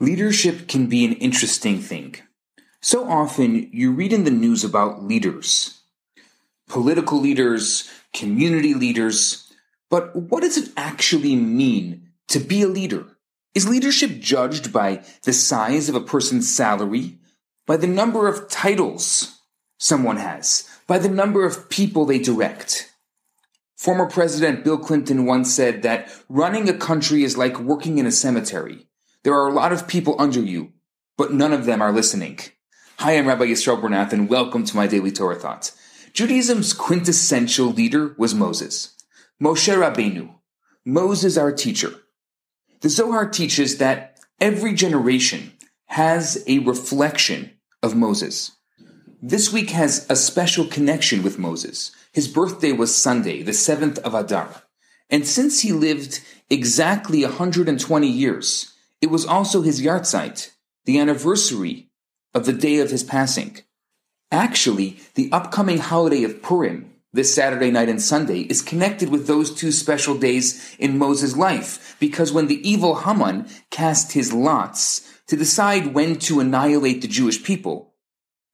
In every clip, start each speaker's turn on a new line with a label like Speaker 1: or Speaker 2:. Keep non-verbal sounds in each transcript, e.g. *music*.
Speaker 1: Leadership can be an interesting thing. So often you read in the news about leaders, political leaders, community leaders, but what does it actually mean to be a leader? Is leadership judged by the size of a person's salary, by the number of titles someone has, by the number of people they direct? Former President Bill Clinton once said that running a country is like working in a cemetery. There are a lot of people under you, but none of them are listening. Hi, I'm Rabbi Yisroel Bernath, and welcome to my Daily Torah Thoughts. Judaism's quintessential leader was Moses. Moshe Rabbeinu. Moses, our teacher. The Zohar teaches that every generation has a reflection of Moses. This week has a special connection with Moses. His birthday was Sunday, the 7th of Adar. And since he lived exactly 120 years, it was also his yahrzeit, the anniversary of the day of his passing. Actually, the upcoming holiday of Purim, this Saturday night and Sunday, is connected with those two special days in Moses' life, because when the evil Haman cast his lots to decide when to annihilate the Jewish people,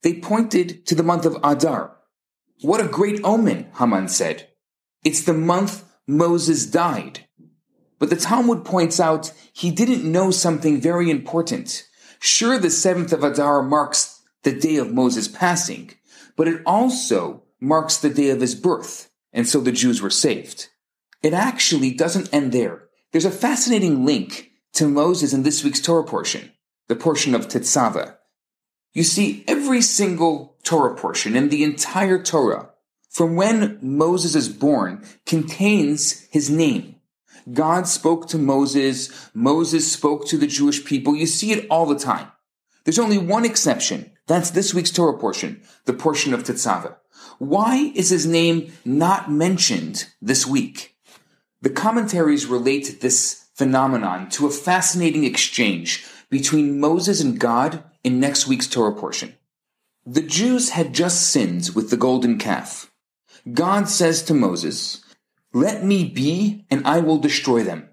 Speaker 1: they pointed to the month of Adar. What a great omen, Haman said. It's the month Moses died. But the Talmud points out he didn't know something very important. Sure, the seventh of Adar marks the day of Moses' passing, but it also marks the day of his birth, and so the Jews were saved. It actually doesn't end there. There's a fascinating link to Moses in this week's Torah portion, the portion of Tetzaveh. You see, every single Torah portion in the entire Torah, from when Moses is born, contains his name. God spoke to Moses. Moses spoke to the Jewish people. You see it all the time. There's only one exception. That's this week's Torah portion, the portion of Tetzaveh. Why is his name not mentioned this week? The commentaries relate this phenomenon to a fascinating exchange between Moses and God in next week's Torah portion. The Jews had just sinned with the golden calf. God says to Moses, let me be, and I will destroy them.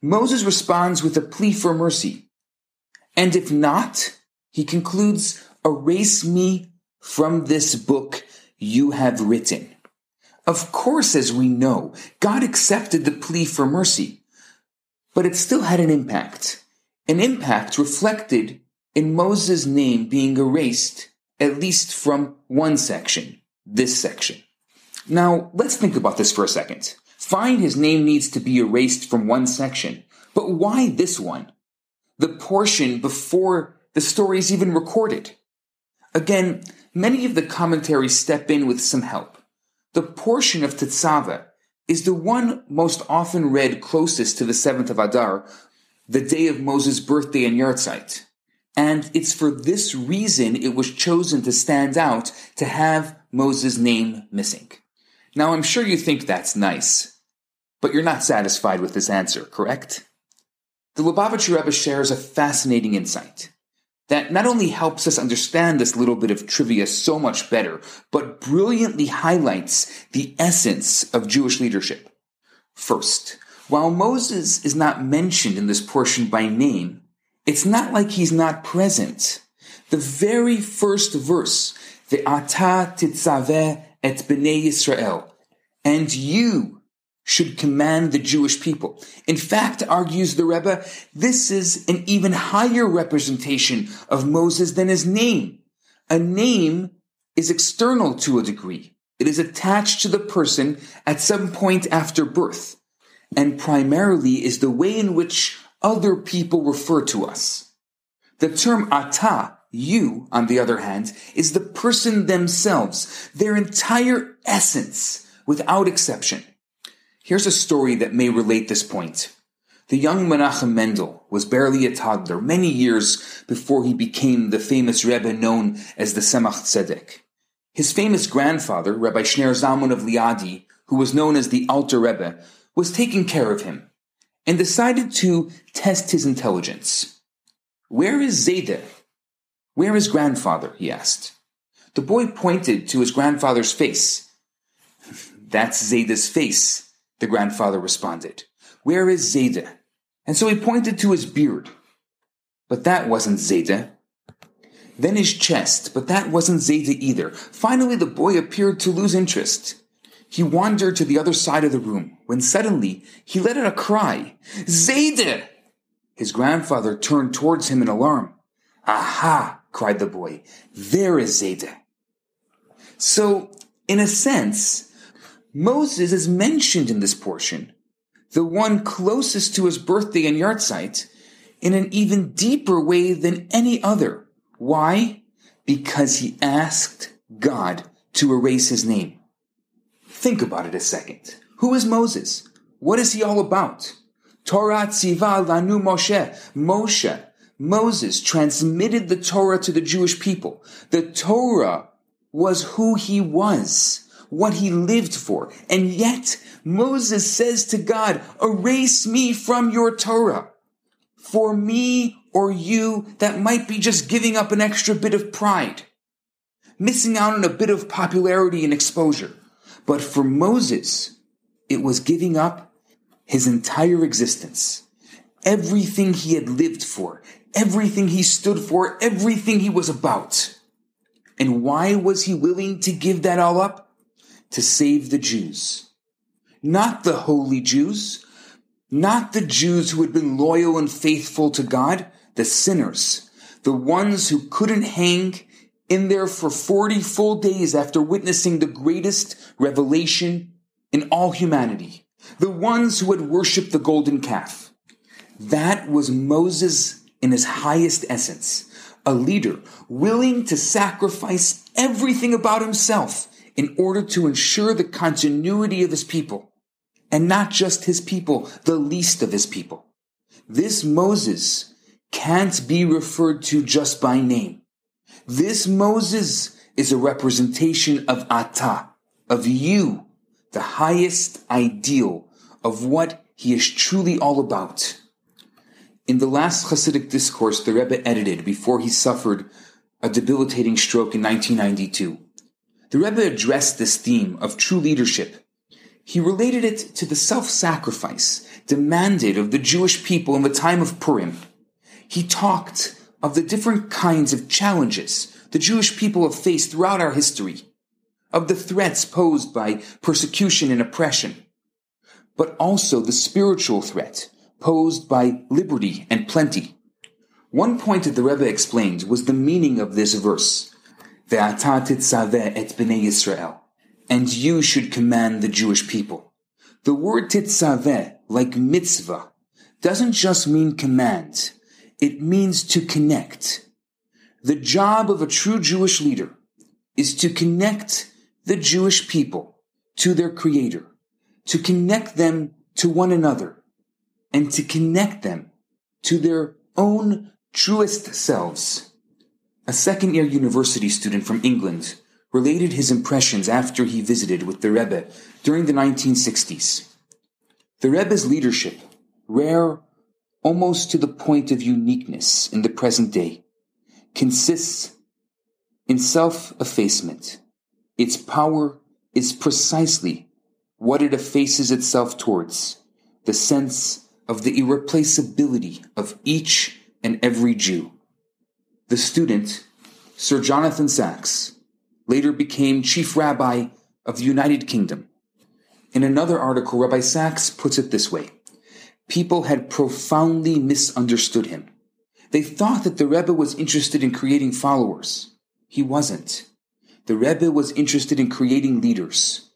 Speaker 1: Moses responds with a plea for mercy. And if not, he concludes, erase me from this book you have written. Of course, as we know, God accepted the plea for mercy, but it still had an impact. An impact reflected in Moses' name being erased, at least from one section, this section. Now, let's think about this for a second. Fine, his name needs to be erased from one section, but why this one? The portion before the story is even recorded. Again, many of the commentaries step in with some help. The portion of Tetzaveh is the one most often read closest to the seventh of Adar, the day of Moses' birthday and yahrzeit. And it's for this reason it was chosen to stand out to have Moses' name missing. Now, I'm sure you think that's nice, but you're not satisfied with this answer, correct? The Lubavitcher Rebbe shares a fascinating insight that not only helps us understand this little bit of trivia so much better, but brilliantly highlights the essence of Jewish leadership. First, while Moses is not mentioned in this portion by name, it's not like he's not present. The very first verse, the Ata titzaveh et bnei Yisrael. And you should command the Jewish people. In fact, argues the Rebbe, this is an even higher representation of Moses than his name. A name is external to a degree. It is attached to the person at some point after birth, and primarily is the way in which other people refer to us. The term ata you, on the other hand, is the person themselves, their entire essence, without exception. Here's a story that may relate this point. The young Menachem Mendel was barely a toddler many years before he became the famous Rebbe known as the Tzemach Tzedek. His famous grandfather, Rabbi Schneur Zalman of Liadi, who was known as the Alter Rebbe, was taking care of him and decided to test his intelligence. Where is Zayde? Where is grandfather? he asked. The boy pointed to his grandfather's face. *laughs* That's Zayda's face, the grandfather responded. Where is Zayda? And so he pointed to his beard. but that wasn't Zayda. Then his chest, but that wasn't Zayda either. Finally, the boy appeared to lose interest. He wandered to the other side of the room, when suddenly he let out a cry. Zayda! His grandfather turned towards him in alarm. Aha! Cried the boy. There is Zayda. So, in a sense, Moses is mentioned in this portion, the one closest to his birthday and yahrzeit, in an even deeper way than any other. Why? Because he asked God to erase his name. Think about it a second. Who is Moses? What is he all about? Torah tziva lanu Moshe. Moshe, Moses transmitted the Torah to the Jewish people. The Torah was who he was, what he lived for. And yet, Moses says to God, erase me from your Torah. For me or you, that might be just giving up an extra bit of pride, missing out on a bit of popularity and exposure. But for Moses, it was giving up his entire existence, everything he had lived for, everything he stood for, everything he was about. And why was he willing to give that all up? To save the Jews. Not the holy Jews, not the Jews who had been loyal and faithful to God, the sinners, the ones who couldn't hang in there for 40 full days after witnessing the greatest revelation in all humanity, the ones who had worshiped the golden calf. That was Moses in his highest essence, a leader willing to sacrifice everything about himself in order to ensure the continuity of his people. And not just his people, the least of his people. This Moses can't be referred to just by name. This Moses is a representation of Ata, of you, the highest ideal of what he is truly all about. In the last Hasidic discourse the Rebbe edited before he suffered a debilitating stroke in 1992, the Rebbe addressed this theme of true leadership. He related it to the self-sacrifice demanded of the Jewish people in the time of Purim. He talked of the different kinds of challenges the Jewish people have faced throughout our history, of the threats posed by persecution and oppression, but also the spiritual threat posed by liberty and plenty. One point that the Rebbe explained was the meaning of this verse, Ve'ata titzaveh et bnei Yisrael, and you should command the Jewish people. The word titzaveh, like mitzvah, doesn't just mean command, it means to connect. The job of a true Jewish leader is to connect the Jewish people to their Creator, to connect them to one another, and to connect them to their own truest selves. A second year university student from England related his impressions after he visited with the Rebbe during the 1960s. The Rebbe's leadership, rare almost to the point of uniqueness in the present day, consists in self effacement. Its power is precisely what it effaces itself towards the sense of the irreplaceability of each and every Jew. The student, Sir Jonathan Sacks, later became chief rabbi of the United Kingdom. In another article, Rabbi Sacks puts it this way People had profoundly misunderstood him. They thought that the Rebbe was interested in creating followers. He wasn't. The Rebbe was interested in creating leaders.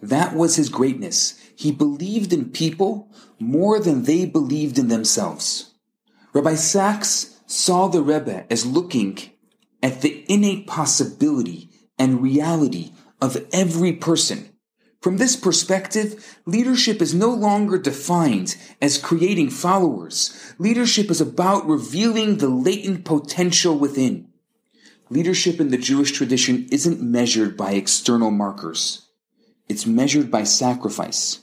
Speaker 1: That was his greatness. He believed in people more than they believed in themselves. Rabbi Sacks saw the Rebbe as looking at the innate possibility and reality of every person. From this perspective, leadership is no longer defined as creating followers. Leadership is about revealing the latent potential within. Leadership in the Jewish tradition isn't measured by external markers. It's measured by sacrifice,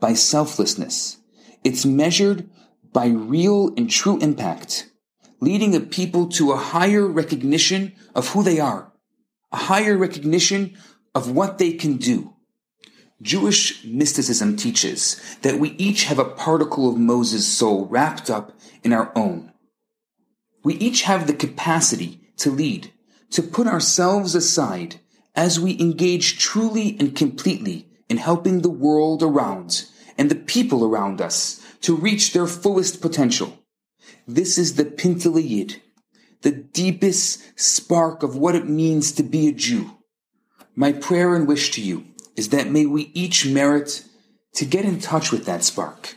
Speaker 1: by selflessness, it's measured by real and true impact, leading a people to a higher recognition of who they are, a higher recognition of what they can do. Jewish mysticism teaches that we each have a particle of Moses' soul wrapped up in our own. We each have the capacity to lead, to put ourselves aside as we engage truly and completely in helping the world around and the people around us to reach their fullest potential. This is the Pintele the deepest spark of what it means to be a Jew. My prayer and wish to you is that may we each merit to get in touch with that spark,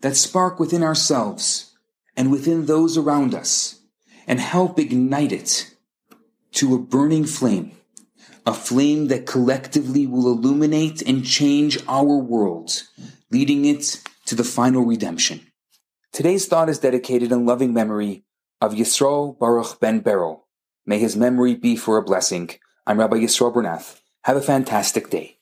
Speaker 1: that spark within ourselves and within those around us, and help ignite it to a burning flame, a flame that collectively will illuminate and change our world, leading it to the final redemption. Today's thought is dedicated in loving memory of Yisroel Baruch ben Beryl. May his memory be for a blessing. I'm Rabbi Yisroel Bernath. Have a fantastic day.